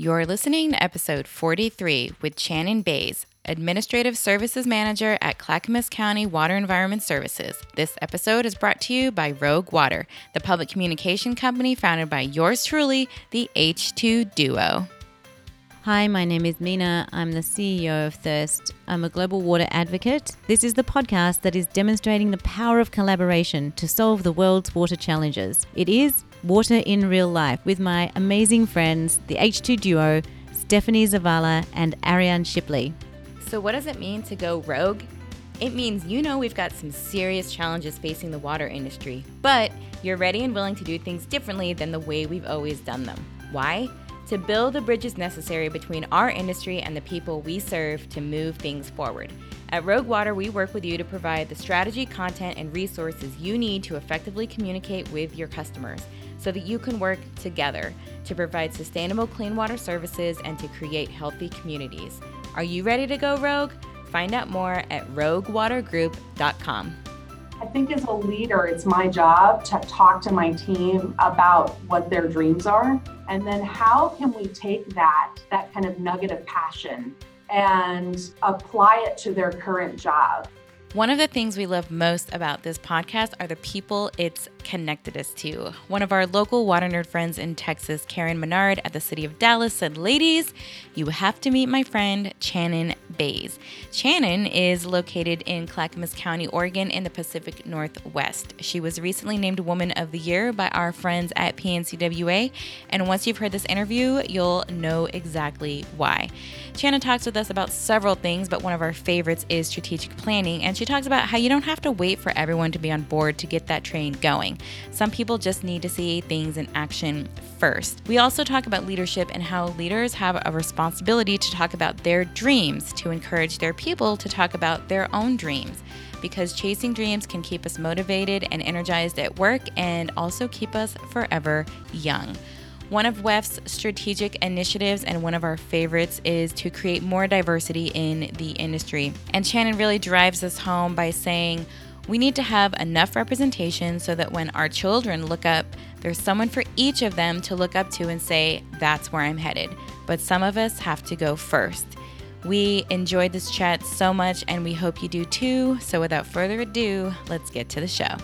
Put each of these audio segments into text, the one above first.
You're listening to episode 43 with Shannon Bays, Administrative Services Manager at Clackamas County Water Environment Services. This episode is brought to you by Rogue Water, the public communication company founded by yours truly, the H2 Duo. Hi, my name is Mina. I'm the CEO of Thirst. I'm a global water advocate. This is the podcast that is demonstrating the power of collaboration to solve the world's water challenges. It is Water in Real Life with my amazing friends, the H2 duo, Stephanie Zavala and Ariane Shipley. So, what does it mean to go rogue? It means you know we've got some serious challenges facing the water industry, but you're ready and willing to do things differently than the way we've always done them. Why? To build the bridges necessary between our industry and the people we serve to move things forward. At Rogue Water, we work with you to provide the strategy, content, and resources you need to effectively communicate with your customers so that you can work together to provide sustainable clean water services and to create healthy communities. Are you ready to go rogue? Find out more at roguewatergroup.com. I think as a leader, it's my job to talk to my team about what their dreams are. And then how can we take that, that kind of nugget of passion and apply it to their current job? One of the things we love most about this podcast are the people it's connected us to. One of our local water nerd friends in Texas, Karen Menard at the City of Dallas, said, Ladies, you have to meet my friend Shannon Bays. Shannon is located in Clackamas County, Oregon, in the Pacific Northwest. She was recently named Woman of the Year by our friends at PNCWA, and once you've heard this interview, you'll know exactly why. Shannon talks with us about several things, but one of our favorites is strategic planning, and she talks about how you don't have to wait for everyone to be on board to get that train going. Some people just need to see things in action first. We also talk about leadership and how leaders have a responsibility to talk about their dreams, to encourage their people to talk about their own dreams because chasing dreams can keep us motivated and energized at work and also keep us forever young. One of WEF's strategic initiatives and one of our favorites is to create more diversity in the industry. And Shannon really drives us home by saying, we need to have enough representation so that when our children look up, there's someone for each of them to look up to and say, that's where I'm headed. But some of us have to go first. We enjoyed this chat so much and we hope you do too. So without further ado, let's get to the show.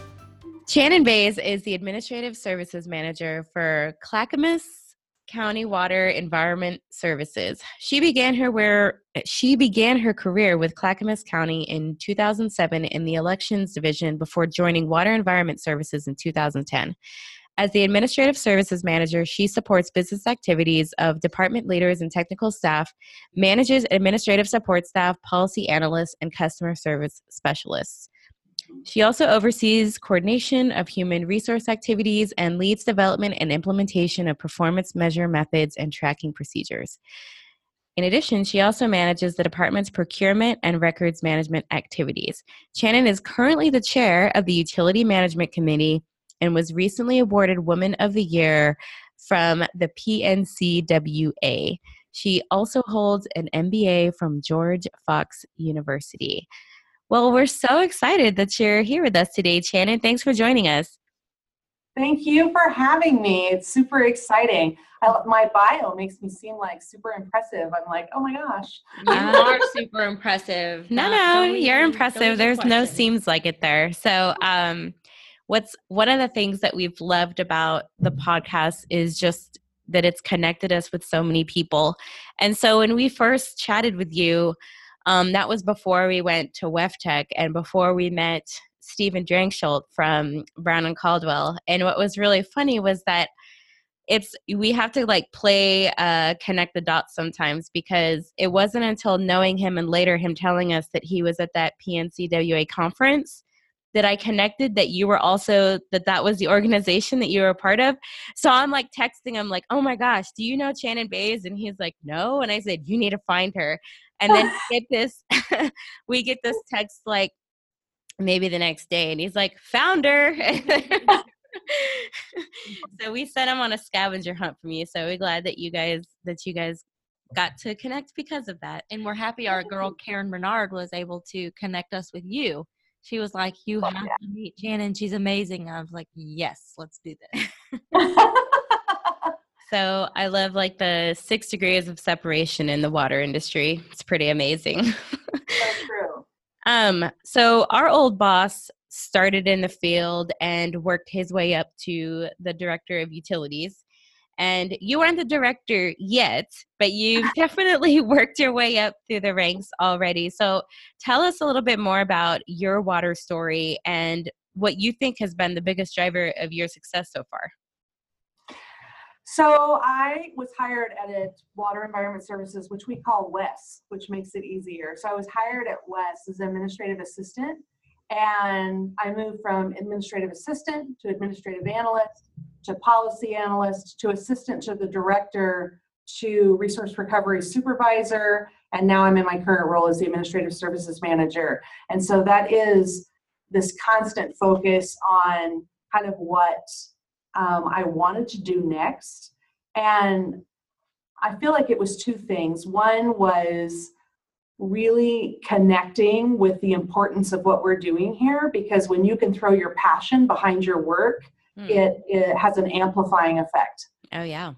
Shannon Bays is the Administrative Services Manager for Clackamas County Water Environment Services. She began her where she began her career with Clackamas County in 2007 in the Elections Division before joining Water Environment Services in 2010. As the Administrative Services Manager, she supports business activities of department leaders and technical staff, manages administrative support staff, policy analysts, and customer service specialists. She also oversees coordination of human resource activities and leads development and implementation of performance measure methods and tracking procedures. In addition, she also manages the department's procurement and records management activities. Shannon is currently the chair of the Utility Management Committee and was recently awarded Woman of the Year from the PNCWA. She also holds an MBA from George Fox University. Well, we're so excited that you're here with us today, Shannon. Thanks for joining us. Thank you for having me. It's super exciting. I, my bio makes me seem like super impressive. I'm like, oh my gosh. You are super impressive. No, no, you're impressive. There's no seems like it there. So, um, what's one of the things that we've loved about the podcast is just that it's connected us with so many people. And so, when we first chatted with you, um, that was before we went to WEFTEC and before we met Stephen Drangsholt from Brown and Caldwell. And what was really funny was that it's we have to like play uh, connect the dots sometimes because it wasn't until knowing him and later him telling us that he was at that PNCWA conference that I connected that you were also that that was the organization that you were a part of. So I'm like texting him like, "Oh my gosh, do you know Shannon Bays?" And he's like, "No." And I said, "You need to find her." And then we get this we get this text like maybe the next day and he's like, founder. so we sent him on a scavenger hunt for me. So we're glad that you guys that you guys got to connect because of that. And we're happy our girl Karen Bernard was able to connect us with you she was like, "You oh, have to meet Shannon. She's amazing." I was like, "Yes, let's do this." So I love like the six degrees of separation in the water industry. It's pretty amazing. so true. Um, so our old boss started in the field and worked his way up to the director of utilities. And you aren't the director yet, but you've definitely worked your way up through the ranks already. So tell us a little bit more about your water story and what you think has been the biggest driver of your success so far. So I was hired at a Water Environment Services, which we call WES, which makes it easier. So I was hired at WES as administrative assistant, and I moved from administrative assistant to administrative analyst to policy analyst to assistant to the director to resource recovery supervisor, and now I'm in my current role as the administrative services manager. And so that is this constant focus on kind of what um, I wanted to do next. And I feel like it was two things. One was really connecting with the importance of what we're doing here because when you can throw your passion behind your work, mm. it, it has an amplifying effect. Oh, yeah.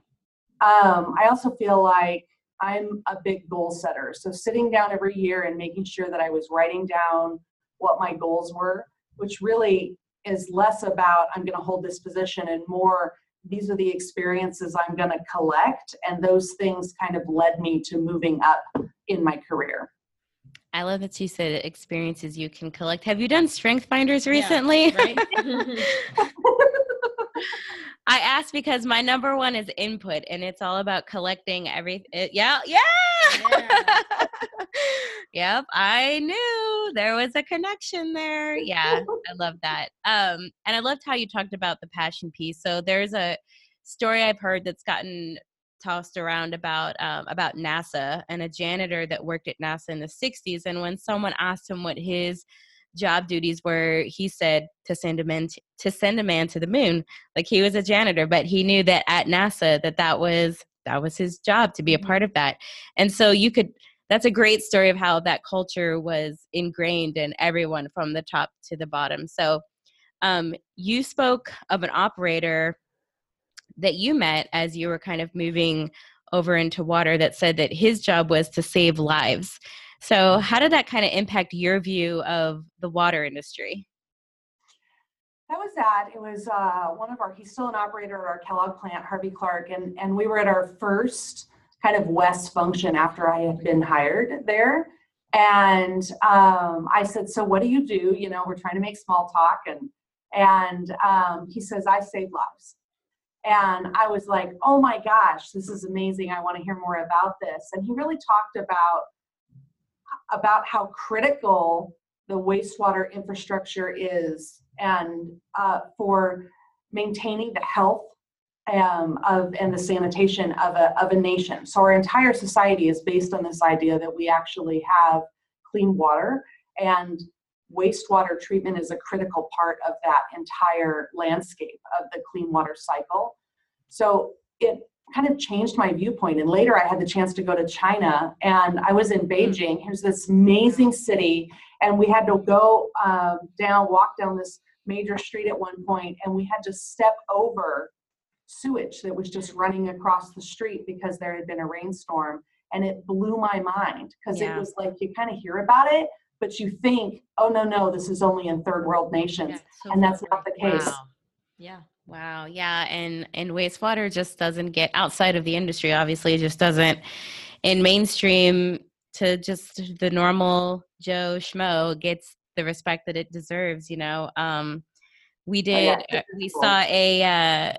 Um, I also feel like I'm a big goal setter. So sitting down every year and making sure that I was writing down what my goals were, which really is less about I'm going to hold this position and more these are the experiences I'm going to collect. And those things kind of led me to moving up in my career. I love that you said experiences you can collect. Have you done strength finders recently? Yeah, right? I asked because my number one is input, and it's all about collecting everything. Yeah, yeah. yeah. Yep, I knew there was a connection there. Yeah, I love that. Um, and I loved how you talked about the passion piece. So there's a story I've heard that's gotten tossed around about um, about NASA and a janitor that worked at NASA in the 60s. And when someone asked him what his job duties were, he said to send a man to, to send a man to the moon. Like he was a janitor, but he knew that at NASA that that was that was his job to be a mm-hmm. part of that. And so you could that's a great story of how that culture was ingrained in everyone from the top to the bottom. So, um, you spoke of an operator that you met as you were kind of moving over into water that said that his job was to save lives. So, how did that kind of impact your view of the water industry? That was that. It was uh, one of our, he's still an operator at our Kellogg plant, Harvey Clark, and, and we were at our first kind of WES function after I had been hired there. And um, I said, "So what do you do?" You know, we're trying to make small talk, and and um, he says, "I save lives." And I was like, "Oh my gosh, this is amazing! I want to hear more about this." And he really talked about about how critical the wastewater infrastructure is, and uh, for maintaining the health um, of and the sanitation of a, of a nation. So our entire society is based on this idea that we actually have clean water and wastewater treatment is a critical part of that entire landscape of the clean water cycle. So it kind of changed my viewpoint. And later I had the chance to go to China and I was in hmm. Beijing. Here's this amazing city. And we had to go um, down, walk down this major street at one point, and we had to step over sewage that was just running across the street because there had been a rainstorm and it blew my mind because yeah. it was like you kind of hear about it but you think oh no no this is only in third world nations yeah, so and that's not the case wow. yeah wow yeah and and wastewater just doesn't get outside of the industry obviously it just doesn't in mainstream to just the normal joe schmo gets the respect that it deserves you know um we did oh, yeah. Uh, we saw a uh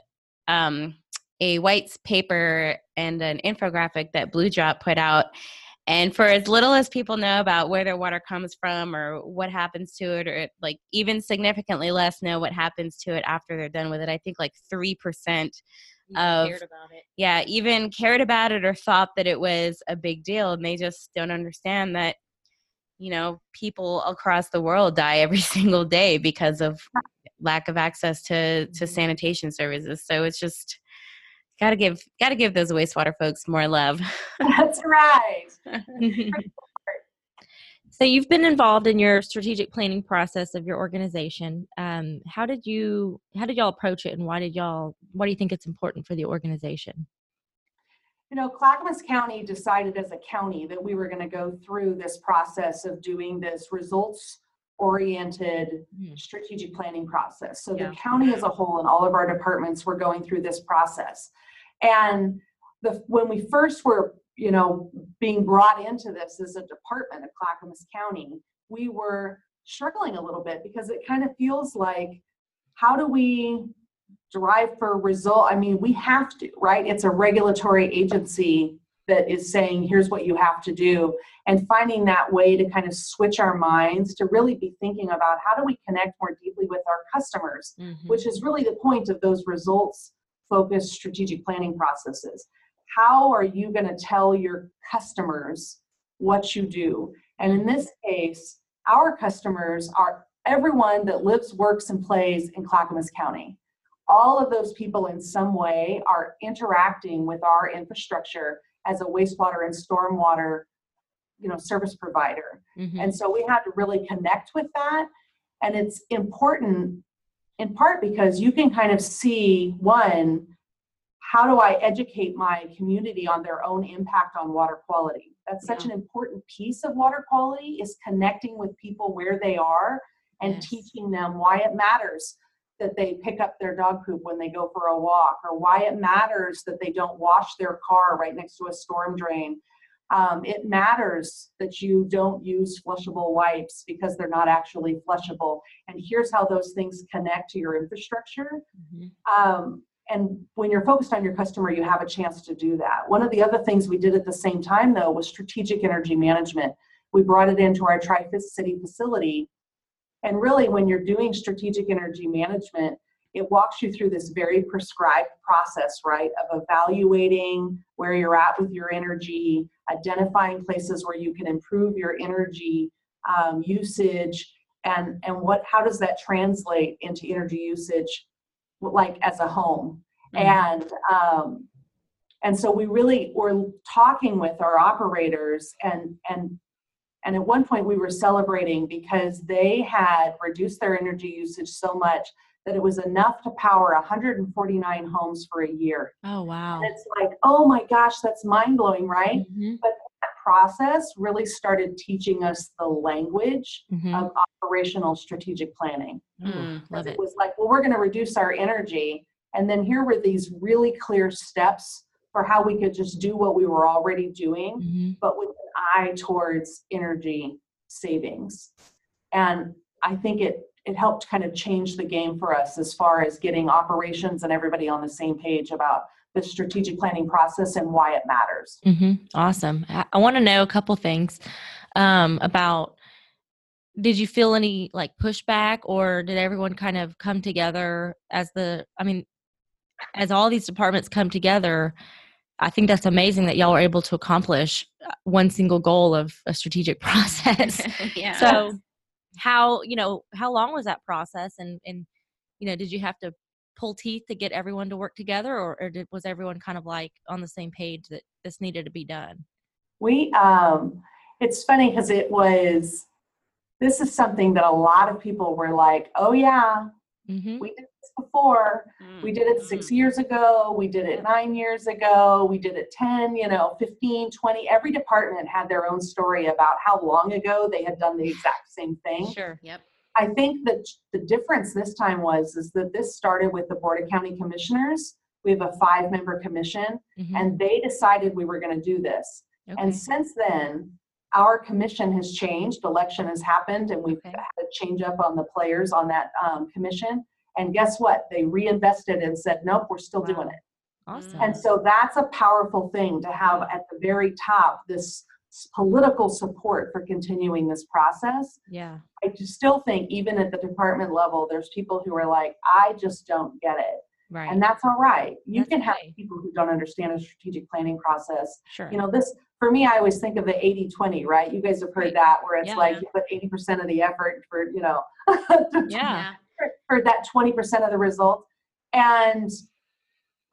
um, a white paper and an infographic that Blue Drop put out. And for as little as people know about where their water comes from or what happens to it, or like even significantly less know what happens to it after they're done with it, I think like 3% of yeah even cared about it or thought that it was a big deal and they just don't understand that you know people across the world die every single day because of lack of access to to mm-hmm. sanitation services. So it's just got to give got to give those wastewater folks more love. That's right. so you've been involved in your strategic planning process of your organization. Um, how did you how did y'all approach it, and why did y'all why do you think it's important for the organization? You know, Clackamas County decided as a county that we were going to go through this process of doing this results oriented Mhm. strategic planning process. So Yeah. the county as a whole and all of our departments were going through this process. And the when we first were, you know, being brought into this as a department of Clackamas County, we were struggling a little bit because it kind of feels like how do we drive for result? I mean, we have to, right? It's a regulatory agency that is saying, here's what you have to do. And finding that way to kind of switch our minds to really be thinking about how do we connect more deeply with our customers, Mhm. which is really the point of those results focused strategic planning processes. How are you going to tell your customers what you do? And in this case, our customers are everyone that lives, works, and plays in Clackamas County. All of those people in some way are interacting with our infrastructure as a wastewater and stormwater you know service provider. Mhm. and so we had to really connect with that. And it's important in part because you can kind of see one how do i educate my community on their own impact on water quality? That's such an important piece of water quality is connecting with people where they are and Yes. teaching them why it matters that they pick up their dog poop when they go for a walk or why it matters that they don't wash their car right next to a storm drain um, it matters that you don't use flushable wipes because they're not actually flushable. And here's how those things connect to your infrastructure. Mhm. Um, and when you're focused on your customer, you have a chance to do that. One of the other things we did at the same time, though, was strategic energy management. We brought it into our Tri City facility. And really, when you're doing strategic energy management, it walks you through this very prescribed process, right, of evaluating where you're at with your energy, identifying places where you can improve your energy um, usage, and and what how does that translate into energy usage, like as a home, Mhm. and um, and so we really were talking with our operators and and and at one point we were celebrating because they had reduced their energy usage so much that it was enough to power 149 homes for a year. Oh wow. And it's like, oh my gosh, that's mind blowing, right? Mhm. That process really started teaching us the language Mhm. of operational strategic planning. Mm, love it it. was like, well, we're going to reduce our energy. And then here were these really clear steps for how we could just do what we were already doing, Mhm. but with an eye towards energy savings. And I think it it helped kind of change the game for us as far as getting operations and everybody on the same page about the strategic planning process and why it matters. Mm-hmm. Awesome. I, want to know a couple things um, about. Did you feel any like pushback, or did everyone kind of come together as the? I mean, as all these departments come together, I think that's amazing that y'all are able to accomplish uh, one single goal of a strategic process. yeah. so, how you know how long was that process, and and you know, did you have to pull teeth to get everyone to work together, or, or did, was everyone kind of like on the same page that this needed to be done? We, um, it's funny because it was, this is something that a lot of people were like, oh yeah, Mm-hmm. we did this before. Mm. We did it six years ago. We did it nine years ago. We did it 10, you know, 15, 20. Every department had their own story about how long ago they had done the exact same thing. Sure. Yep. I think that the difference this time was is that this started with the Board of County Commissioners. We have a five member commission Mhm. and they decided we were going to do this. Okay. And since then, our commission has changed, election has happened, and we've Okay. had a change up on the players on that um, commission. And guess what? They reinvested and said, nope, we're still doing it. awesome. And so that's a powerful thing to have at the very top this political support for continuing this process. yeah. I just still think, even at the department level, there's people who are like, I just don't get it. Right. And that's all right. You That's can have okay. people who don't understand a strategic planning process sure. you know this for me i always think of the 80 20 right you guys have heard Right. that where it's Yeah. like you put 80% of the effort for you know yeah. For, that 20% of the result and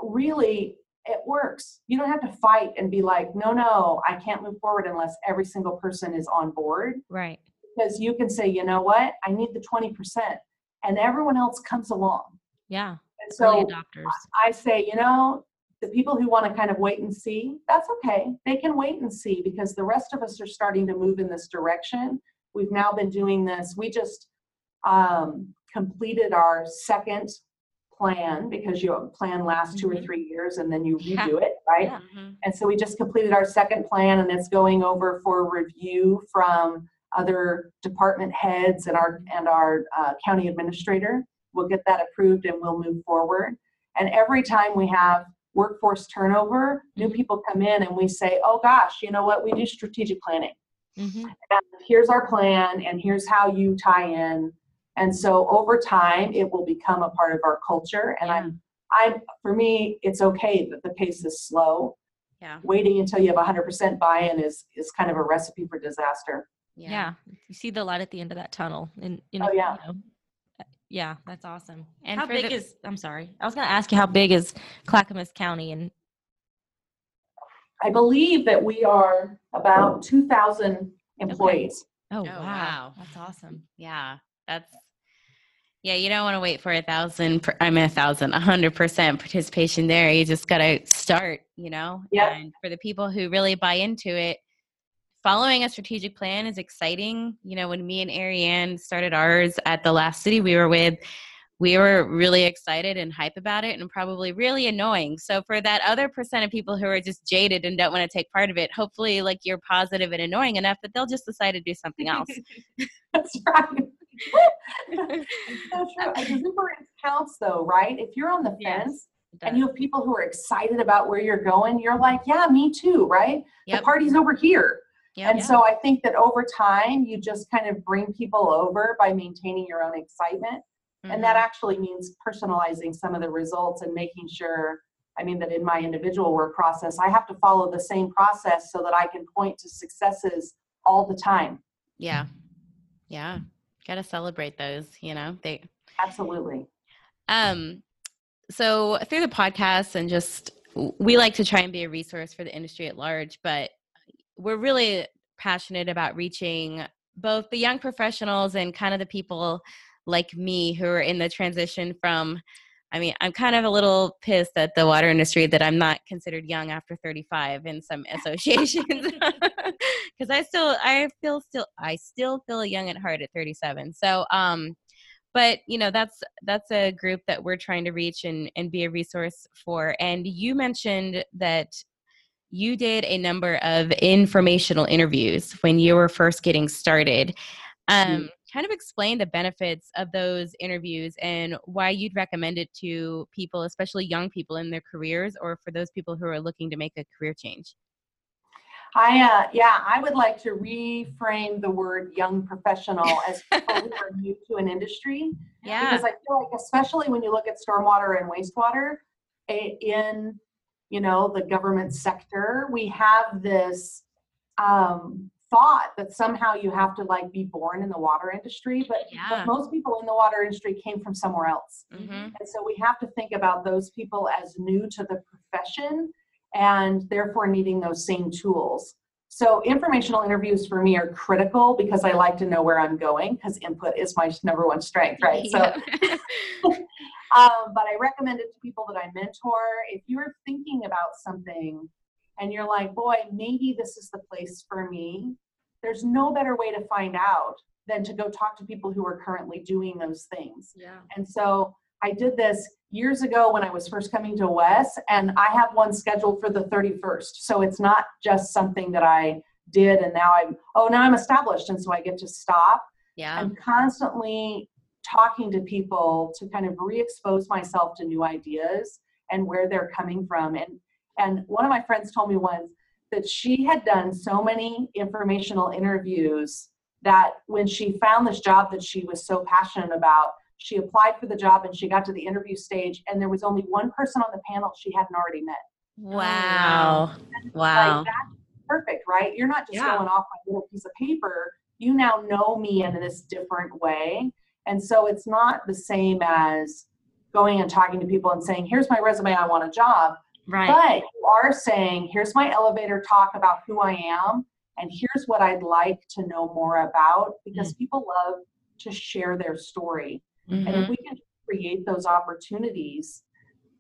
really it works you don't have to fight and be like no no i can't move forward unless every single person is on board Right. because you can say you know what i need the 20% and everyone else comes along Yeah. and so adopters. I say, you know, The people who want to kind of wait and see, that's okay. They can wait and see because the rest of us are starting to move in this direction. We've now been doing this. We just um, completed our second plan because your plan lasts two or Mhm. three years and then you redo it, right? Yeah. And so we just completed our second plan and it's going over for review from other department heads and our, and our uh, county administrator. We'll get that approved and we'll move forward. And every time we have workforce turnover, new Mhm. people come in and we say, oh gosh, you know what, we do strategic planning. Mhm. And here's our plan and here's how you tie in. And so over time, it will become a part of our culture. And I'm, I'm, for me, it's okay that the pace is slow Yeah. waiting until you have 100% buy-in is is kind of a recipe for disaster Yeah. You see the light at the end of that tunnel. And, you know, Oh, yeah. you know, yeah, that's awesome. And how big the- is, I'm sorry. I was going to ask you how big is Clackamas County and i believe that we are about 2000 employees Oh, Oh, wow. wow. That's awesome. Yeah. That's yeah, you don't want to wait for a thousand, per, I mean, a thousand, a hundred percent participation there. You just got to start, you know? Yeah. And for the people who really buy into it, following a strategic plan is exciting. You know, when me and Ariane started ours at the last city we were with, we were really excited and hype about it and probably really annoying. So for that other percent of people who are just jaded and don't want to take part of it, hopefully like you're positive and annoying enough that they'll just decide to do something else. that's right so true exuberance counts though right if you're on the fence It and you have people who are excited about where you're going you're like yeah me too right Yep. the party's over here Yep. and so i think that over time you just kind of bring people over by maintaining your own excitement And that mm-hmm. actually means personalizing some of the results and making sure, I mean, that in my individual work process, I have to follow the same process so that I can point to successes all the time. Yeah. Yeah. Got to celebrate those, you know. They Absolutely. um so through the podcast and just we like to try and be a resource for the industry at large, but we're really passionate about reaching both the young professionals and kind of the people like me who are in the transition from I mean, I'm kind of a little pissed at the water industry that I'm not considered young after 35 in some associations. Because I still I feel still I still feel young at heart at 37. So um but you know that's that's a group that we're trying to reach and and be a resource for. And you mentioned that you did a number of informational interviews when you were first getting started. Um, kind of explain the benefits of those interviews and why you'd recommend it to people especially young people in their careers or for those people who are looking to make a career change I, uh, yeah, I would like to reframe the word young professional as people who are new to an industry. yeah because I feel like, especially when you look at stormwater and wastewater in, you know, the government sector, we have this um, thought that somehow you have to like be born in the water industry, but, Yeah. but most people in the water industry came from somewhere else. hmm And so we have to think about those people as new to the profession and therefore needing those same tools. So informational interviews for me are critical because I like to know where I'm going because input is my number one strength, right? So um, but I recommend it to people that I mentor. If you're thinking about something and you're like, boy, maybe this is the place for me, there's no better way to find out than to go talk to people who are currently doing those things. Yeah. And so I did this years ago when I was first coming to WES, and I have one scheduled for the 31st. So it's not just something that I did and now I'm, oh, now I'm established. And so I get to stop yeah I'm constantly talking to people to kind of re-expose myself to new ideas and where they're coming from. And and one of my friends told me once that she had done so many informational interviews that when she found this job that she was so passionate about, she applied for the job and she got to the interview stage and there was only one person on the panel she hadn't already met. wow wow Like that's perfect, right? You're not just Yeah. going off a little piece of paper. You now know me in this different way. And so it's not the same as going and talking to people and saying, here's my resume, I want a job. Right. But you are saying, here's my elevator talk about who I am, and here's what I'd like to know more about because people love to share their story. And Mhm. if we can create those opportunities,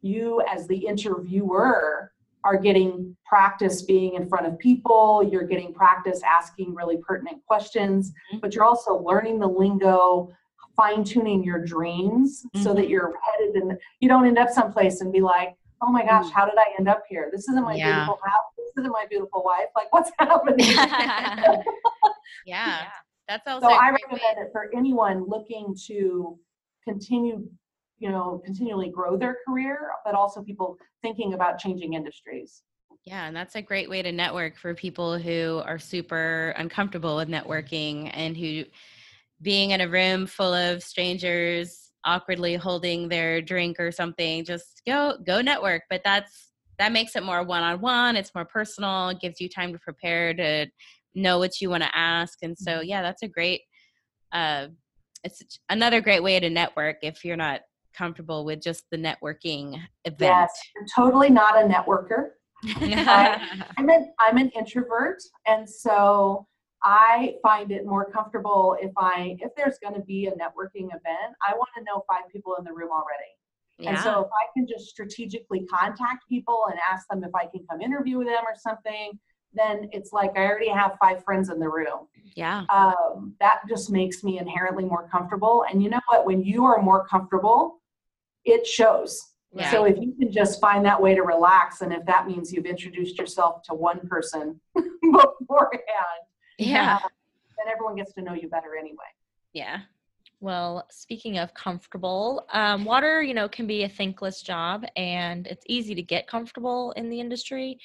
you as the interviewer are getting practice being in front of people, you're getting practice asking really pertinent questions, mm-hmm. but you're also learning the lingo, fine tuning your dreams mm-hmm. so that mm-hmm. you're headed the, you don't end up someplace and be like, oh my gosh, mm. how did I end up here? This isn't my yeah. beautiful house. This isn't my beautiful wife. Like, what's happening? yeah. yeah. That's also so I recommend it for anyone looking to continue you know continually grow their career but also people thinking about changing industries yeah and that's a great way to network for people who are super uncomfortable with networking and who being in a room full of strangers awkwardly holding their drink or something just go go network but that's that makes it more one-on-one it's more personal it gives you time to prepare to know what you want to ask and so mm-hmm. yeah that's a great uh it's another great way to network if you're not comfortable with just the networking event. Yes, I'm totally not a networker. I, I'm an I'm an introvert, and so I find it more comfortable if I if there's going to be a networking event, I want to know five people in the room already. Yeah. And so if I can just strategically contact people and ask them if I can come interview with them or something, then it's like I already have five friends in the room. Yeah. Um, that just makes me inherently more comfortable. And you know what? When you are more comfortable, it shows. Yeah. So if you can just find that way to relax, and if that means you've introduced yourself to one person beforehand, yeah, uh, then everyone gets to know you better anyway. Yeah. Well, speaking of comfortable, um, water, you know, can be a thankless job, and it's easy to get comfortable in the industry.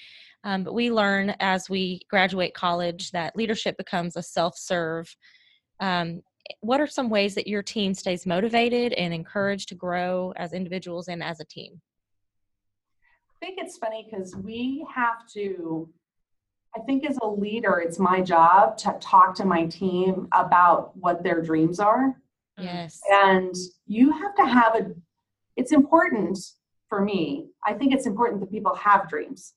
Um, but we learn as we graduate college that leadership becomes a self-serve um, what are some ways that your team stays motivated and encouraged to grow as individuals and as a team? I think it's funny because we have to, I think as a leader, it's my job to talk to my team about what their dreams are. Mm. Yes. And you have to have a, it's important for me. I think it's important that people have dreams.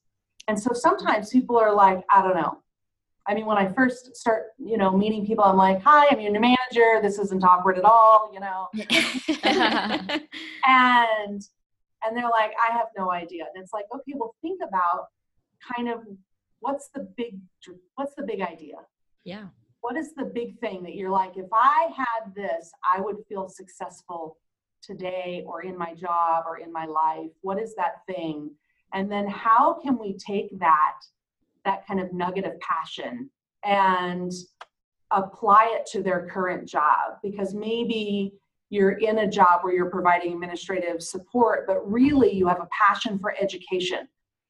And so sometimes people are like, I don't know, I mean, when I first start, you know, meeting people, I'm like, "Hi, I'm your new manager. This isn't awkward at all," you know. and and they're like, "I have no idea." And it's like, okay, well, think about kind of what's the big what's the big idea? Yeah. What is the big thing that you're like, if I had this, I would feel successful today or in my job or in my life? What is that thing? And then how can we take that that kind of nugget of passion and apply it to their current job because maybe you're in a job where you're providing administrative support but really you have a passion for education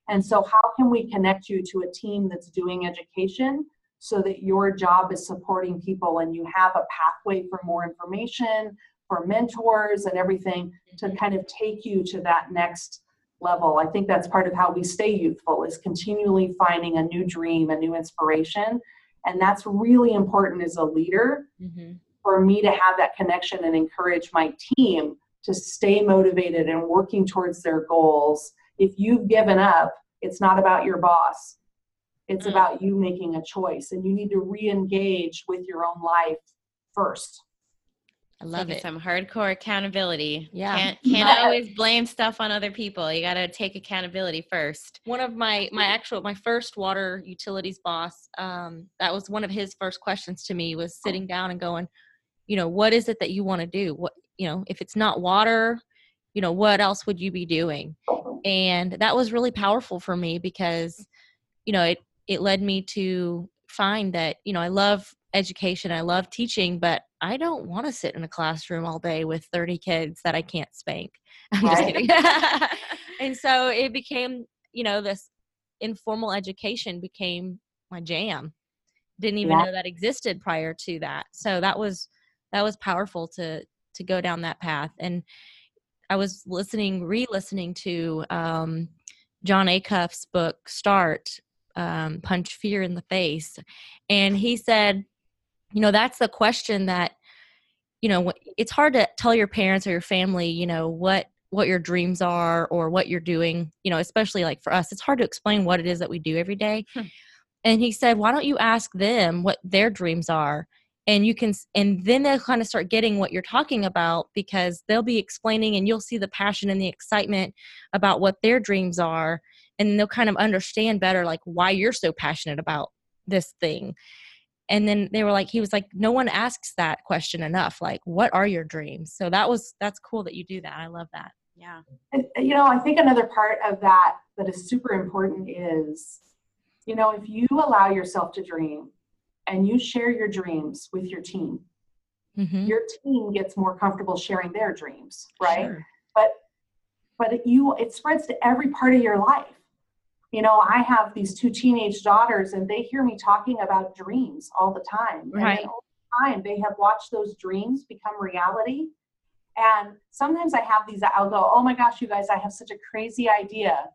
and so how can we connect you to a team that's doing education so that your job is supporting people and you have a pathway for more information for mentors and everything to kind of take you to that next level. I think that's part of how we stay youthful is continually finding a new dream, a new inspiration. And that's really important as a leader mm-hmm. for me to have that connection and encourage my team to stay motivated and working towards their goals. If you've given up, it's not about your boss. It's mm-hmm. about you making a choice and you need to re-engage with your own life first. I love it. Some hardcore accountability. Yeah. Can't, can't always blame stuff on other people. You got to take accountability first. One of my, my actual, my first water utilities boss, um, that was one of his first questions to me was sitting down and going, you know, what is it that you want to do? What, you know, if it's not water, you know, what else would you be doing? And that was really powerful for me because, you know, it, it led me to find that, you know, I love education. I love teaching, but I don't want to sit in a classroom all day with 30 kids that I can't spank. I'm just kidding. and so it became, you know, this informal education became my jam. Didn't even yeah. know that existed prior to that. So that was that was powerful to to go down that path. And I was listening, re-listening to um, Jon Acuff's book Start, um, Punch Fear in the Face. And he said, you know that's the question that you know it's hard to tell your parents or your family you know what what your dreams are or what you're doing you know especially like for us it's hard to explain what it is that we do every day hmm. and he said why don't you ask them what their dreams are and you can and then they'll kind of start getting what you're talking about because they'll be explaining and you'll see the passion and the excitement about what their dreams are and they'll kind of understand better like why you're so passionate about this thing. And then they were like he was like no one asks that question enough like what are your dreams? So that was that's cool that you do that i love that. Yeah. And, you know i think another part of that that is super important is you know if you allow yourself to dream and you share your dreams with your team. Mm-hmm. your team gets more comfortable sharing their dreams right? Sure. but but it, you it spreads to every part of your life. You know i have these two teenage daughters and they hear me talking about dreams all the time. Right and all the time they have watched those dreams become reality. And sometimes i have these i'll go oh my gosh you guys i have such a crazy idea.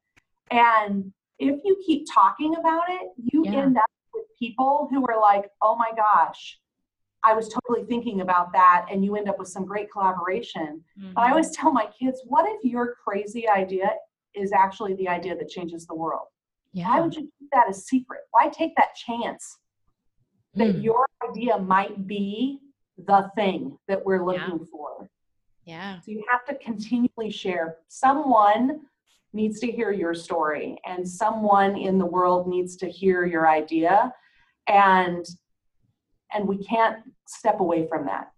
And if you keep talking about it you yeah. end up people who are like, oh my gosh, I was totally thinking about that, and you end up with some great collaboration. Mm-hmm. But I always tell my kids, what if your crazy idea is actually the idea that changes the world? Yeah. Why would you keep that a secret? Why take that chance that mm. your idea might be the thing that we're looking yeah. for? Yeah. So you have to continually share. Someone needs to hear your story and someone in the world needs to hear your idea and and we can't step away from that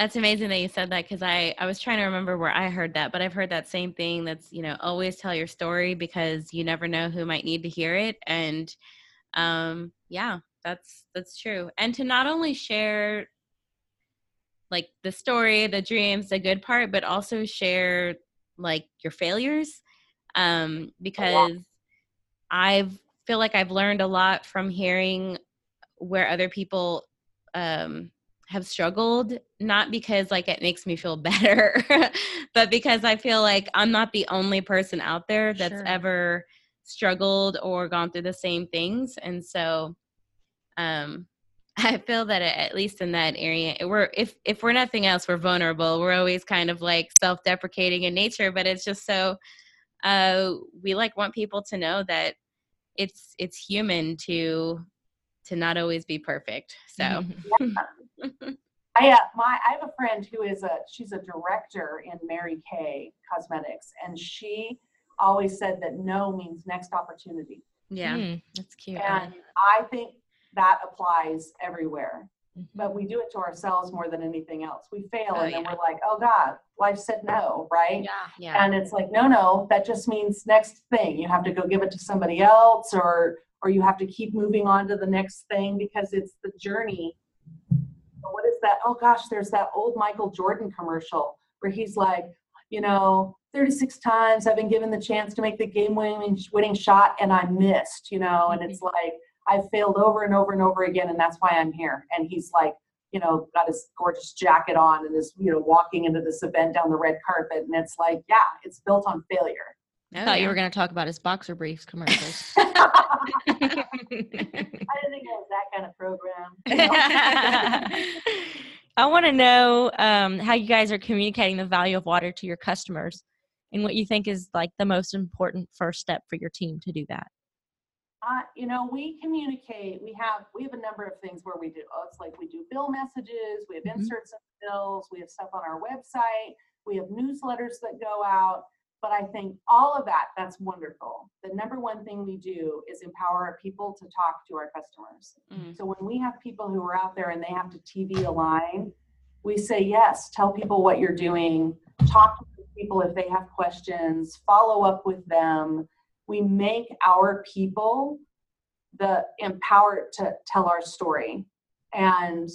that's amazing that you said that because I, I was trying to remember where I heard that, but I've heard that same thing that's, you know, always tell your story because you never know who might need to hear it. And um, yeah, that's that's true. And to not only share like the story, the dreams, the good part, but also share like your failures um, because I feel like I've learned a lot from hearing where other people um, have struggled, not because like it makes me feel better, but because I feel like I'm not the only person out there that's sure. ever struggled or gone through the same things. And so um, I feel that at least in that area, we're if if we're nothing else, we're vulnerable. We're always kind of like self-deprecating in nature, but it's just so uh, we like want people to know that it's it's human to to not always be perfect. So. I, uh, my, I have a friend who is a she's a director in Mary Kay Cosmetics, and she always said that no means next opportunity. Yeah, mm, that's cute. And I think that applies everywhere. Mm-hmm. But we do it to ourselves more than anything else. We fail oh, and then yeah. we're like, oh God, life said no, right? Yeah. yeah. And it's like, no, no, that just means next thing. You have to go give it to somebody else or or you have to keep moving on to the next thing because it's the journey. What is that? Oh gosh, there's that old Michael Jordan commercial where he's like, you know, 36 times I've been given the chance to make the game winning winning shot and I missed, you know, and it's mm-hmm. like I've failed over and over and over again, and that's why I'm here. And he's like, you know, got his gorgeous jacket on and is, you know, walking into this event down the red carpet. And it's like, yeah, it's built on failure. I thought oh, yeah. you were going to talk about his boxer briefs commercials. I didn't think it was that kind of program. You know? I want to know um, how you guys are communicating the value of water to your customers and what you think is like the most important first step for your team to do that. Uh, you know, we communicate. We have we have a number of things where we do. Oh, it's like we do bill messages. We have mm-hmm. inserts of bills. We have stuff on our website. We have newsletters that go out. But I think all of that that's wonderful. The number one thing we do is empower our people to talk to our customers. Mm-hmm. So when we have people who are out there and they have to TV align, we say yes. Tell people what you're doing. Talk to people if they have questions. Follow up with them we make our people the empowered to tell our story and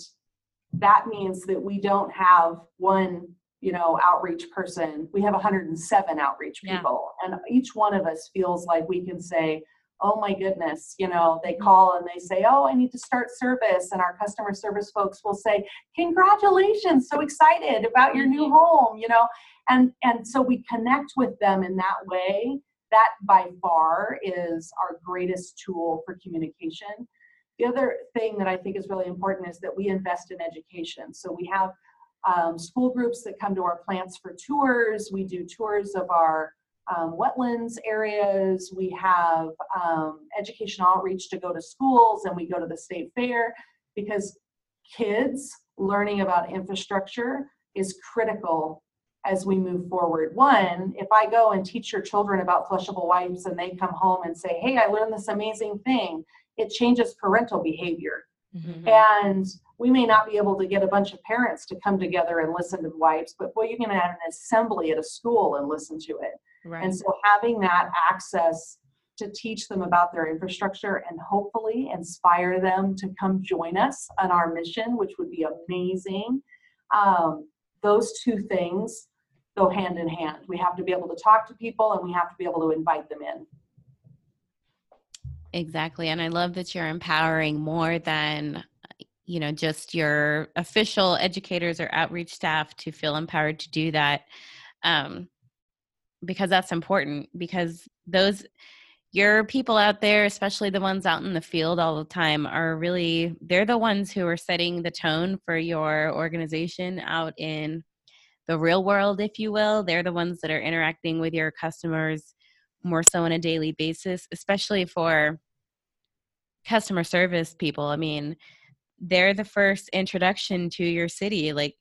that means that we don't have one you know outreach person we have 107 outreach people yeah. and each one of us feels like we can say oh my goodness you know they mm-hmm. call and they say oh i need to start service and our customer service folks will say congratulations so excited about your new mm-hmm. home you know and and so we connect with them in that way that by far is our greatest tool for communication. The other thing that I think is really important is that we invest in education. So we have um, school groups that come to our plants for tours. We do tours of our um, wetlands areas. We have um, education outreach to go to schools and we go to the state fair. because kids learning about infrastructure is critical as we move forward. One, if I go and teach your children about flushable wipes and they come home and say, Hey, I learned this amazing thing, it changes parental behavior. Mm-hmm. And we may not be able to get a bunch of parents to come together and listen to wipes, but boy, you can have an assembly at a school and listen to it. Right. And so having that access to teach them about their infrastructure and hopefully inspire them to come join us on our mission, which would be amazing. Um, those two things go hand in hand. We have to be able to talk to people and we have to be able to invite them in. Exactly. And I love that you're empowering more than you know just your official educators or outreach staff to feel empowered to do that um, because that's important because those your people out there especially the ones out in the field all the time are really they're the ones who are setting the tone for your organization out in the real world if you will. They're the ones that are interacting with your customers more so on a daily basis especially for customer service people. I mean they're the first introduction to your city. Like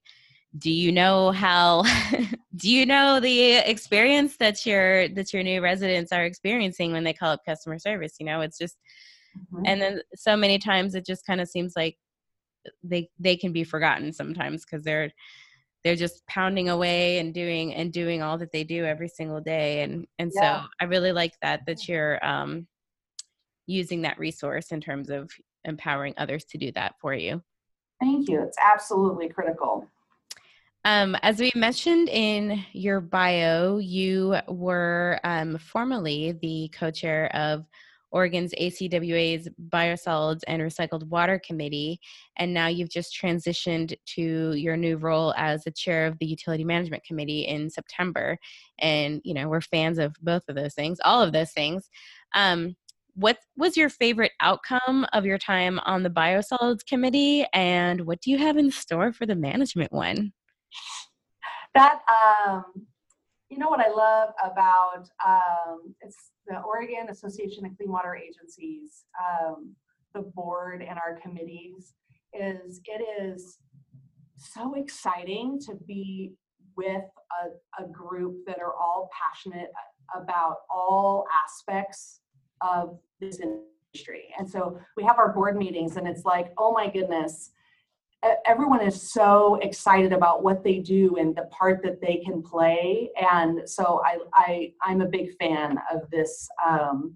do you know how do you know the experience that your that your new residents are experiencing when they call up customer service you know? It's just mm-hmm. and then so many times it just kind of seems like they they can be forgotten sometimes because they're they're just pounding away and doing and doing all that they do every single day and and yeah. so i really like that that you're um using that resource in terms of empowering others to do that for you. Thank you. It's absolutely critical. Um, as we mentioned in your bio, you were um, formerly the co chair of Oregon's ACWA's Biosolids and Recycled Water Committee, and now you've just transitioned to your new role as the chair of the Utility Management Committee in September. And, you know, we're fans of both of those things, all of those things. Um, what was your favorite outcome of your time on the Biosolids Committee, and what do you have in store for the management one? that um, you know what I love about um, it's the Oregon Association of Clean Water Agencies, um, the board and our committees is it is so exciting to be with a, a group that are all passionate about all aspects of this industry. And so we have our board meetings and it's like, oh my goodness, everyone is so excited about what they do and the part that they can play. And so i, I i'm a big fan of this um,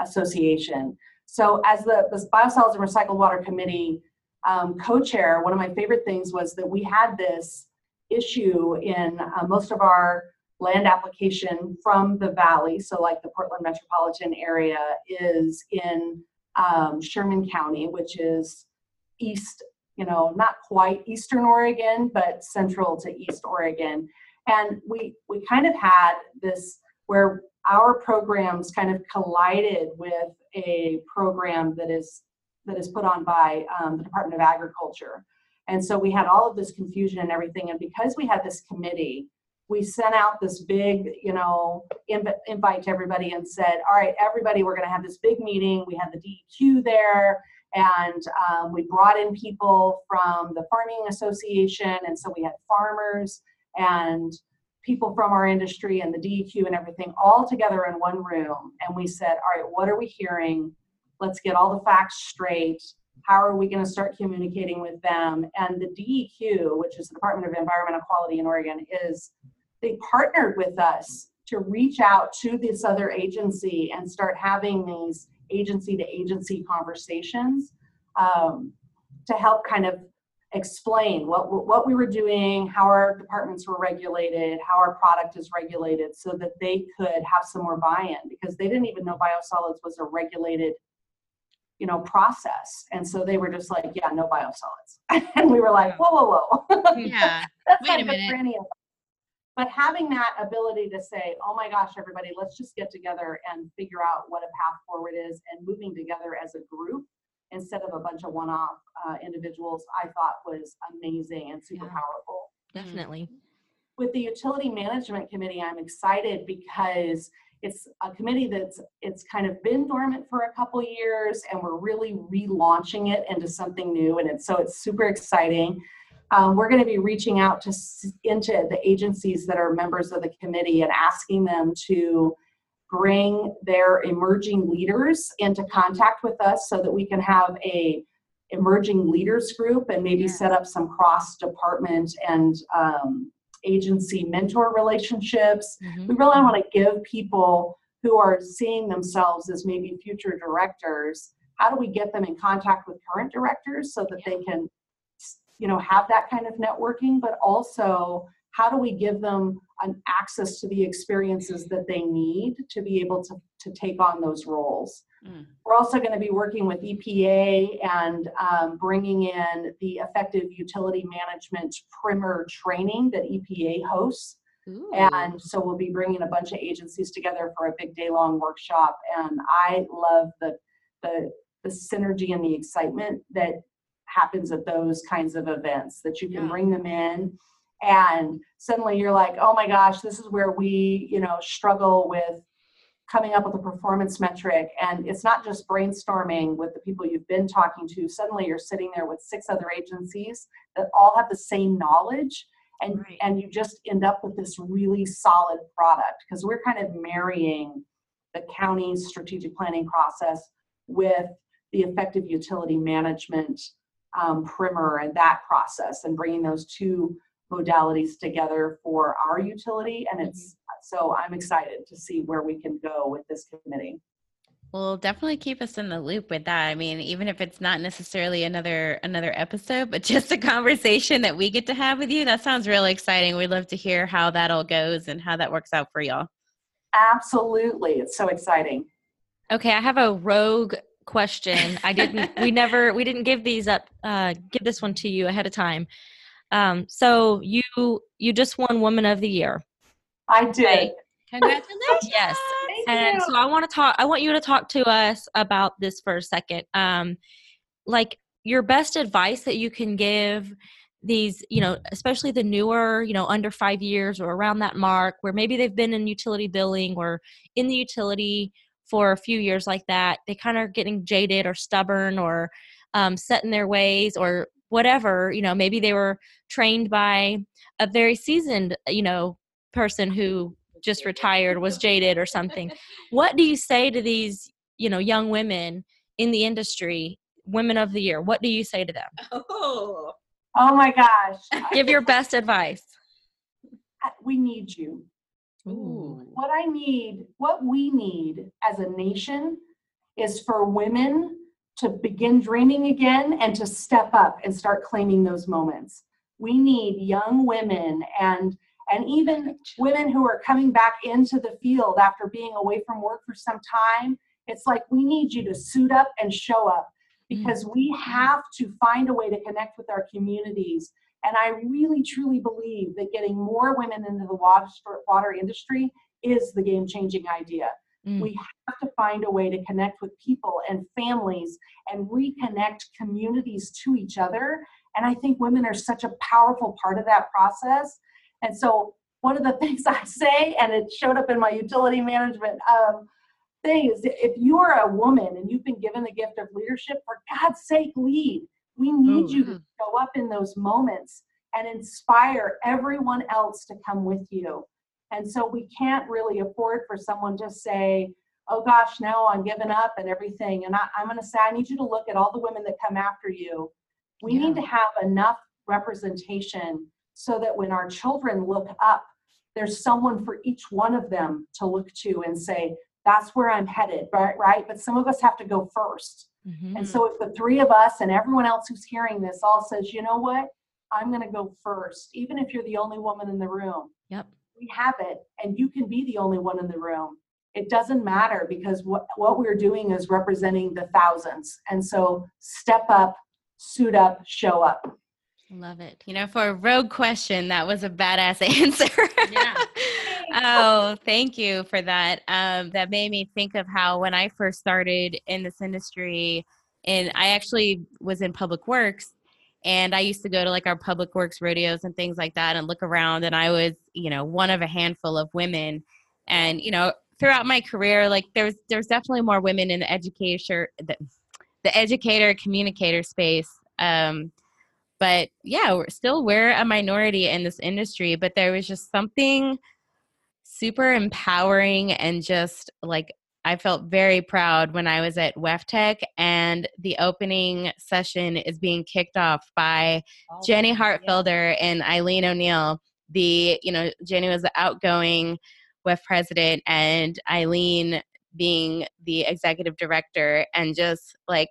association. So as the, the biosolids and recycled water committee um, co-chair one of my favorite things was that we had this issue in uh, most of our land application from the valley. So like the portland metropolitan area is in um, sherman county which is east you know, not quite Eastern Oregon, but central to East Oregon. And we we kind of had this where our programs kind of collided with a program that is that is put on by um, the Department of Agriculture. And so we had all of this confusion and everything. And because we had this committee, we sent out this big, you know, inv- invite to everybody and said, all right, everybody, we're going to have this big meeting. We had the DEQ there and um, we brought in people from the farming association and so we had farmers and people from our industry and the deq and everything all together in one room. And we said all right what are we hearing? Let's get all the facts straight. How are we going to start communicating with them? And the deq which is the department of environmental quality in oregon is they partnered with us to reach out to this other agency and start having these agency to agency conversations um, to help kind of explain what what we were doing, how our departments were regulated, how our product is regulated, so that they could have some more buy-in because they didn't even know biosolids was a regulated, you know, process, and so they were just like, yeah, no biosolids, and we were like, whoa, whoa, whoa, yeah, that's Wait not a minute. for any of us. But having that ability to say, oh my gosh, everybody, let's just get together and figure out what a path forward is and moving together as a group instead of a bunch of one off uh, individuals, I thought was amazing and super yeah, powerful. Definitely. With the Utility Management Committee, I'm excited because it's a committee that's it's kind of been dormant for a couple years and we're really relaunching it into something new and it's so it's super exciting um, we're going to be reaching out to into the agencies that are members of the committee and asking them to bring their emerging leaders into contact with us so that we can have a emerging leaders group and maybe yeah. set up some cross department and um, agency mentor relationships. Mm-hmm. We really want to give people who are seeing themselves as maybe future directors how do we get them in contact with current directors so that yeah. they can you know have that kind of networking but also how do we give them an access to the experiences that they need to be able to, to take on those roles mm. we're also going to be working with epa and um, bringing in the effective utility management primer training that epa hosts Ooh. and so we'll be bringing a bunch of agencies together for a big day long workshop and i love the the the synergy and the excitement that happens at those kinds of events that you can yeah. bring them in and suddenly you're like oh my gosh this is where we you know struggle with coming up with a performance metric and it's not just brainstorming with the people you've been talking to suddenly you're sitting there with six other agencies that all have the same knowledge and right. and you just end up with this really solid product because we're kind of marrying the county's strategic planning process with the effective utility management um, primer and that process and bringing those two modalities together for our utility. And it's mm-hmm. so I'm excited to see where we can go with this committee. Well, definitely keep us in the loop with that. I mean, even if it's not necessarily another another episode, but just a conversation that we get to have with you, that sounds really exciting. We'd love to hear how that all goes and how that works out for y'all. Absolutely. It's so exciting. Okay, I have a rogue question. I didn't. we never. We didn't give these up. Uh, give this one to you ahead of time. Um, so you you just won Woman of the Year. I did. Congratulations. yes. Thank and you. so I want to talk. I want you to talk to us about this for a second. Um, like your best advice that you can give these you know especially the newer you know under five years or around that mark where maybe they've been in utility billing or in the utility for a few years like that they kind of getting jaded or stubborn or um, set in their ways or whatever you know maybe they were trained by a very seasoned you know person who just retired was jaded or something. What do you say to these you know young women in the industry women of the year? What do you say to them? Oh. Oh my gosh. Give your best advice. We need you Ooh. What I need, what we need as a nation is for women to begin dreaming again and to step up and start claiming those moments. We need young women and and even women who are coming back into the field after being away from work for some time. It's like we need you to suit up and show up because mm. we have to find a way to connect with our communities and I really truly believe that getting more women into the water, water industry is the game changing idea. Mm. We have to find a way to connect with people and families and reconnect communities to each other. And I think women are such a powerful part of that process. And so, one of the things I say, and it showed up in my utility management um, thing, is if you're a woman and you've been given the gift of leadership, for God's sake, lead. We need oh, you to show up in those moments and inspire everyone else to come with you. And so we can't really afford for someone to say, oh gosh, no, I'm giving up and everything. And I, am going to say, I need you to look at all the women that come after you. We yeah. need to have enough representation so that when our children look up, there's someone for each one of them to look to and say, that's where I'm headed, right? Right. But some of us have to go 1st mm-hmm. And so if the three of us and everyone else who's hearing this all says, you know what? I'm going to go first, even if you're the only woman in the room. Yep. We have it, and you can be the only one in the room. It doesn't matter because what, what we're doing is representing the thousands. And so step up, suit up, show up. Love it. You know, for a rogue question, that was a badass answer. yeah. Oh, thank you for that. Um, that made me think of how when I first started in this industry, and I actually was in public works, and I used to go to like our public works rodeos and things like that and look around and I was, you know, one of a handful of women. And, you know, throughout my career, like there's there's definitely more women in the educator the, the educator communicator space. Um, but yeah, we're still we're a minority in this industry. But there was just something super empowering and just like I felt very proud when I was at WEFTEC and the opening session is being kicked off by oh, Jenny Hartfelder yeah. and Eileen O'Neill. The, you know, Jenny was the outgoing WEF president and Eileen being the executive director and just like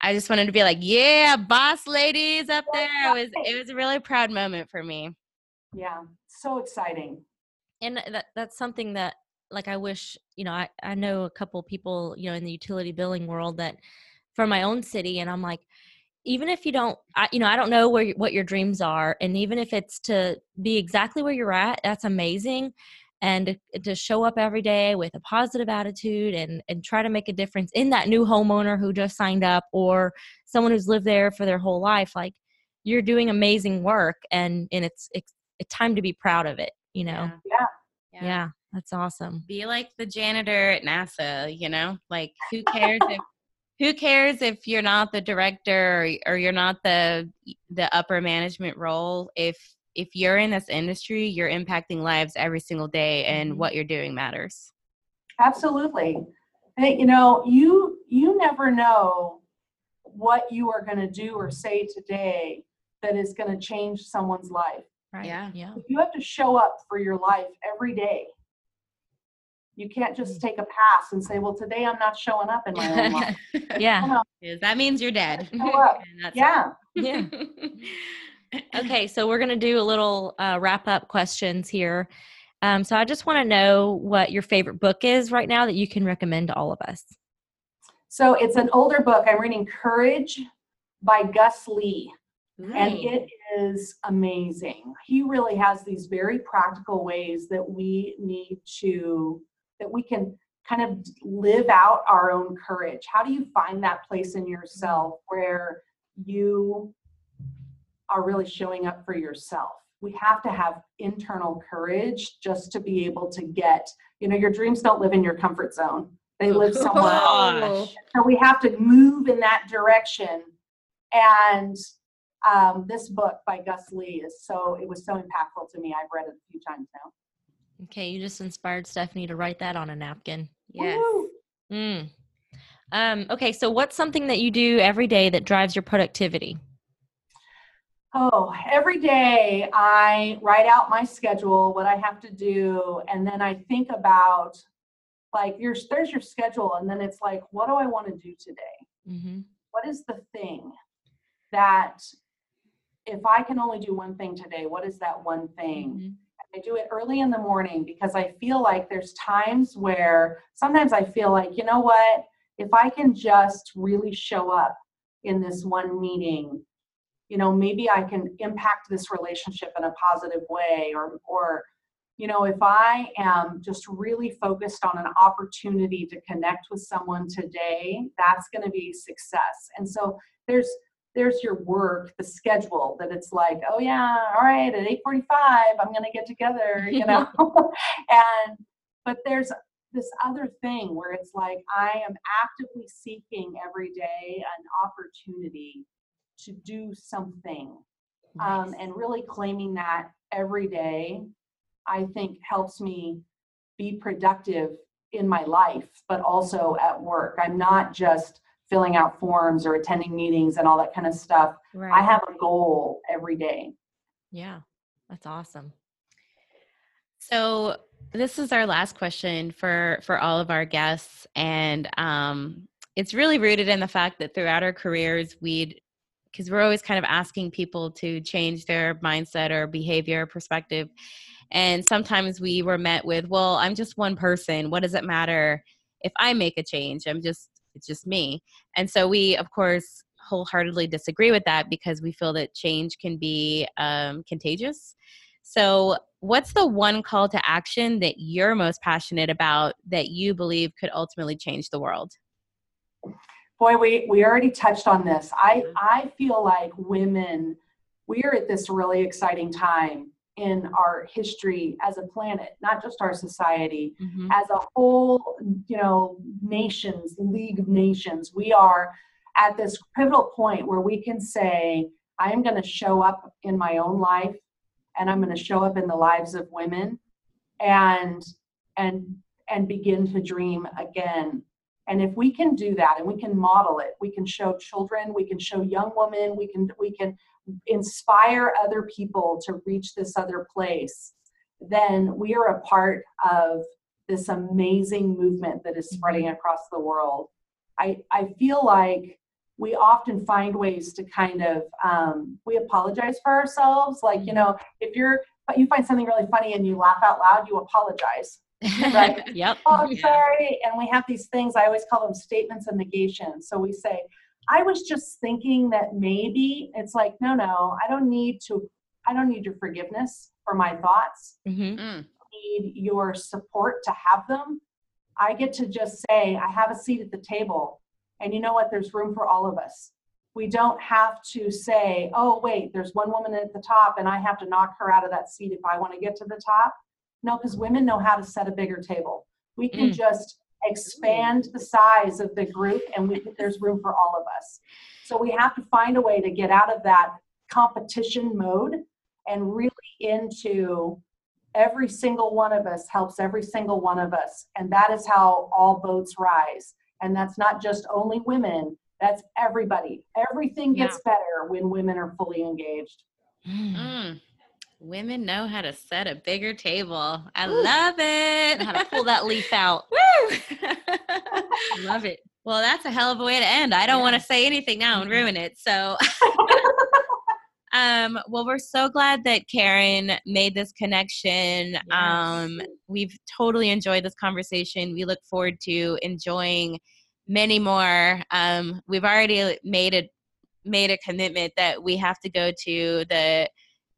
I just wanted to be like, yeah, boss ladies up there. It was it was a really proud moment for me. Yeah, so exciting. And that that's something that like I wish, you know, I, I know a couple people, you know, in the utility billing world that from my own city and I'm like, even if you don't I, you know i don't know where what your dreams are and even if it's to be exactly where you're at that's amazing and to show up every day with a positive attitude and and try to make a difference in that new homeowner who just signed up or someone who's lived there for their whole life like you're doing amazing work and and it's it's, it's time to be proud of it you know yeah. yeah. yeah. That's awesome. Be like the janitor at NASA, you know? Like who cares if who cares if you're not the director or, or you're not the the upper management role if if you're in this industry, you're impacting lives every single day and mm-hmm. what you're doing matters. Absolutely. Hey, you know, you you never know what you are going to do or say today that is going to change someone's life. Right. Yeah. Yeah. You have to show up for your life every day. You can't just take a pass and say, "Well, today I'm not showing up in my own life." yeah, that means you're dead. yeah, yeah. okay, so we're gonna do a little uh, wrap up questions here. Um, so I just want to know what your favorite book is right now that you can recommend to all of us. So it's an older book. I'm reading Courage by Gus Lee. And it is amazing. He really has these very practical ways that we need to that we can kind of live out our own courage. How do you find that place in yourself where you are really showing up for yourself? We have to have internal courage just to be able to get, you know, your dreams don't live in your comfort zone. They live somewhere oh, else. So we have to move in that direction. And um, this book by Gus Lee is so, it was so impactful to me. I've read it a few times now. Okay, you just inspired Stephanie to write that on a napkin. Yes. Mm. Um, okay, so what's something that you do every day that drives your productivity? Oh, every day I write out my schedule, what I have to do, and then I think about like your there's your schedule, and then it's like, what do I want to do today? Mm-hmm. What is the thing that if I can only do one thing today, what is that one thing? Mm-hmm. I do it early in the morning because I feel like there's times where sometimes I feel like, you know what, if I can just really show up in this one meeting, you know, maybe I can impact this relationship in a positive way or or you know, if I am just really focused on an opportunity to connect with someone today, that's going to be success. And so there's there's your work, the schedule that it's like, oh yeah, all right, at 8:45, I'm gonna get together, you know. and but there's this other thing where it's like I am actively seeking every day an opportunity to do something. Um, nice. Um, and really claiming that every day, I think helps me be productive in my life, but also at work. I'm not just filling out forms or attending meetings and all that kind of stuff. Right. I have a goal every day. Yeah, that's awesome. So this is our last question for for all of our guests, and um, it's really rooted in the fact that throughout our careers, we'd because we're always kind of asking people to change their mindset or behavior or perspective. And sometimes we were met with, well, I'm just one person. What does it matter if I make a change? I'm just it's just me. And so we, of course, wholeheartedly disagree with that because we feel that change can be um, contagious. So, what's the one call to action that you're most passionate about that you believe could ultimately change the world? Boy, we, we already touched on this. I, I feel like women, we are at this really exciting time in our history as a planet, not just our society, Mhm. as a whole, you know, nations, League of Nations. We are at this pivotal point where we can say, I am going to show up in my own life and I'm going to show up in the lives of women and and and begin to dream again. And if we can do that and we can model it, we can show children, we can show young women, we can we can inspire other people to reach this other place, then we are a part of this amazing movement that is spreading across the world. I, I feel like we often find ways to kind of um, we apologize for ourselves. Like you know if you're you find something really funny and you laugh out loud you apologize right? Yep. oh I'm sorry and we have these things. I always call them statements of negation. So we say i was just thinking that maybe it's like no no i don't need to i don't need your forgiveness for my thoughts. Mhm. Mm. need your support to have them. I get to just say i have a seat at the table. And you know what? There's room for all of us. We don't have to say oh wait there's one woman at the top and i have to knock her out of that seat if i want to get to the top. No because women know how to set a bigger table. We can Mm. just expand the size of the group and we there's room for all of us. So we have to find a way to get out of that competition mode and really into every single one of us helps every single one of us and that is how all boats rise. And that's not just only women that's everybody. Everything gets better when women are fully engaged. Mm. Women know how to set a bigger table. I love it. How to pull that leaf out. Woo! Love it. well, that's a hell of a way to end. I don't want to say anything now and ruin it. So, um, well, we're so glad that Karen made this connection. Um, we've totally enjoyed this conversation. We look forward to enjoying many more. Um, we've already made a made a commitment that we have to go to the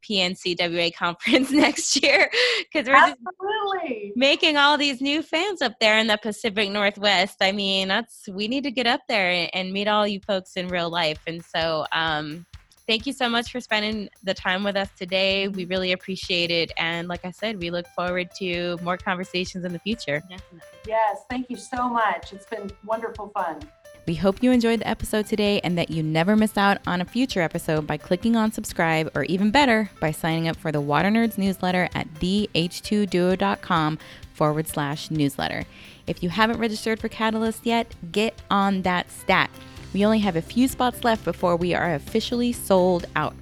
PNCWA conference next year because we're just absolutely making all these new fans up there in the Pacific Northwest. I mean, that's we need to get up there and, and meet all you folks in real life. And so, um, thank you so much for spending the time with us today. We really appreciate it. And like I said, we look forward to more conversations in the future. Definitely. yes thank you so much it's been wonderful fun We hope you enjoyed the episode today and that you never miss out on a future episode by clicking on subscribe, or even better, by signing up for the Water Nerds newsletter at theh2oduo.com forward slash newsletter. If you haven't registered for Catalyst yet, get on that stat. We only have a few spots left before we are officially sold out.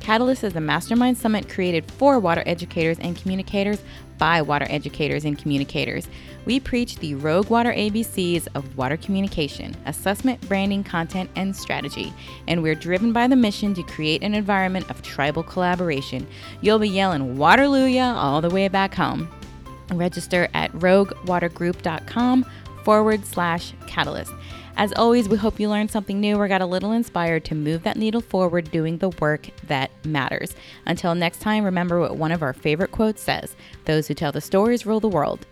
Catalyst is a mastermind summit created for water educators and communicators by water educators and communicators. We preach the Rogue Water ABCs of water communication, assessment, branding, content, and strategy. And we're driven by the mission to create an environment of tribal collaboration. You'll be yelling Waterlooia all the way back home. Register at roguewatergroup.com forward slash catalyst. As always, we hope you learned something new or got a little inspired to move that needle forward doing the work that matters. Until next time, remember what one of our favorite quotes says Those who tell the stories rule the world.